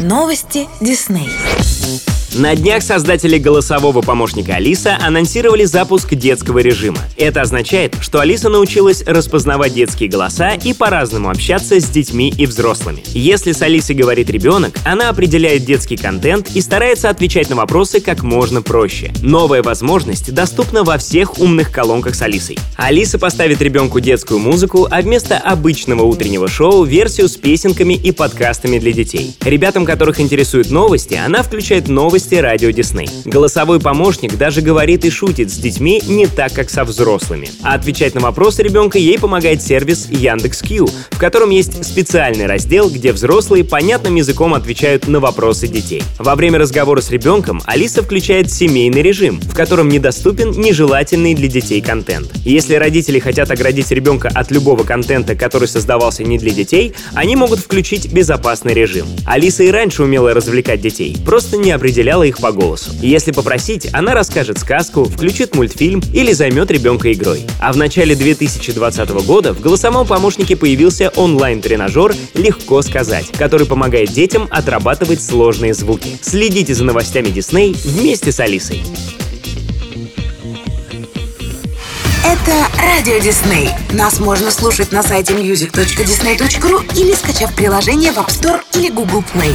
Новости Дисней. На днях создатели голосового помощника Алиса анонсировали запуск детского режима. Это означает, что Алиса научилась распознавать детские голоса и по-разному общаться с детьми и взрослыми. Если с Алисой говорит ребенок, она определяет детский контент и старается отвечать на вопросы как можно проще. Новая возможность доступна во всех умных колонках с Алисой. Алиса поставит ребенку детскую музыку, а вместо обычного утреннего шоу версию с песенками и подкастами для детей. Ребятам, которых интересуют новости, она включает новости новости радио Дисней. Голосовой помощник даже говорит и шутит с детьми не так, как со взрослыми. А отвечать на вопросы ребенка ей помогает сервис Яндекс.Кью, в котором есть специальный раздел, где взрослые понятным языком отвечают на вопросы детей. Во время разговора с ребенком Алиса включает семейный режим, в котором недоступен нежелательный для детей контент. Если родители хотят оградить ребенка от любого контента, который создавался не для детей, они могут включить безопасный режим. Алиса и раньше умела развлекать детей, просто не определяла определяла их по голосу. Если попросить, она расскажет сказку, включит мультфильм или займет ребенка игрой. А в начале 2020 года в голосовом помощнике появился онлайн-тренажер «Легко сказать», который помогает детям отрабатывать сложные звуки. Следите за новостями Дисней вместе с Алисой. Это Радио Дисней. Нас можно слушать на сайте music.disney.ru или скачав приложение в App Store или Google Play.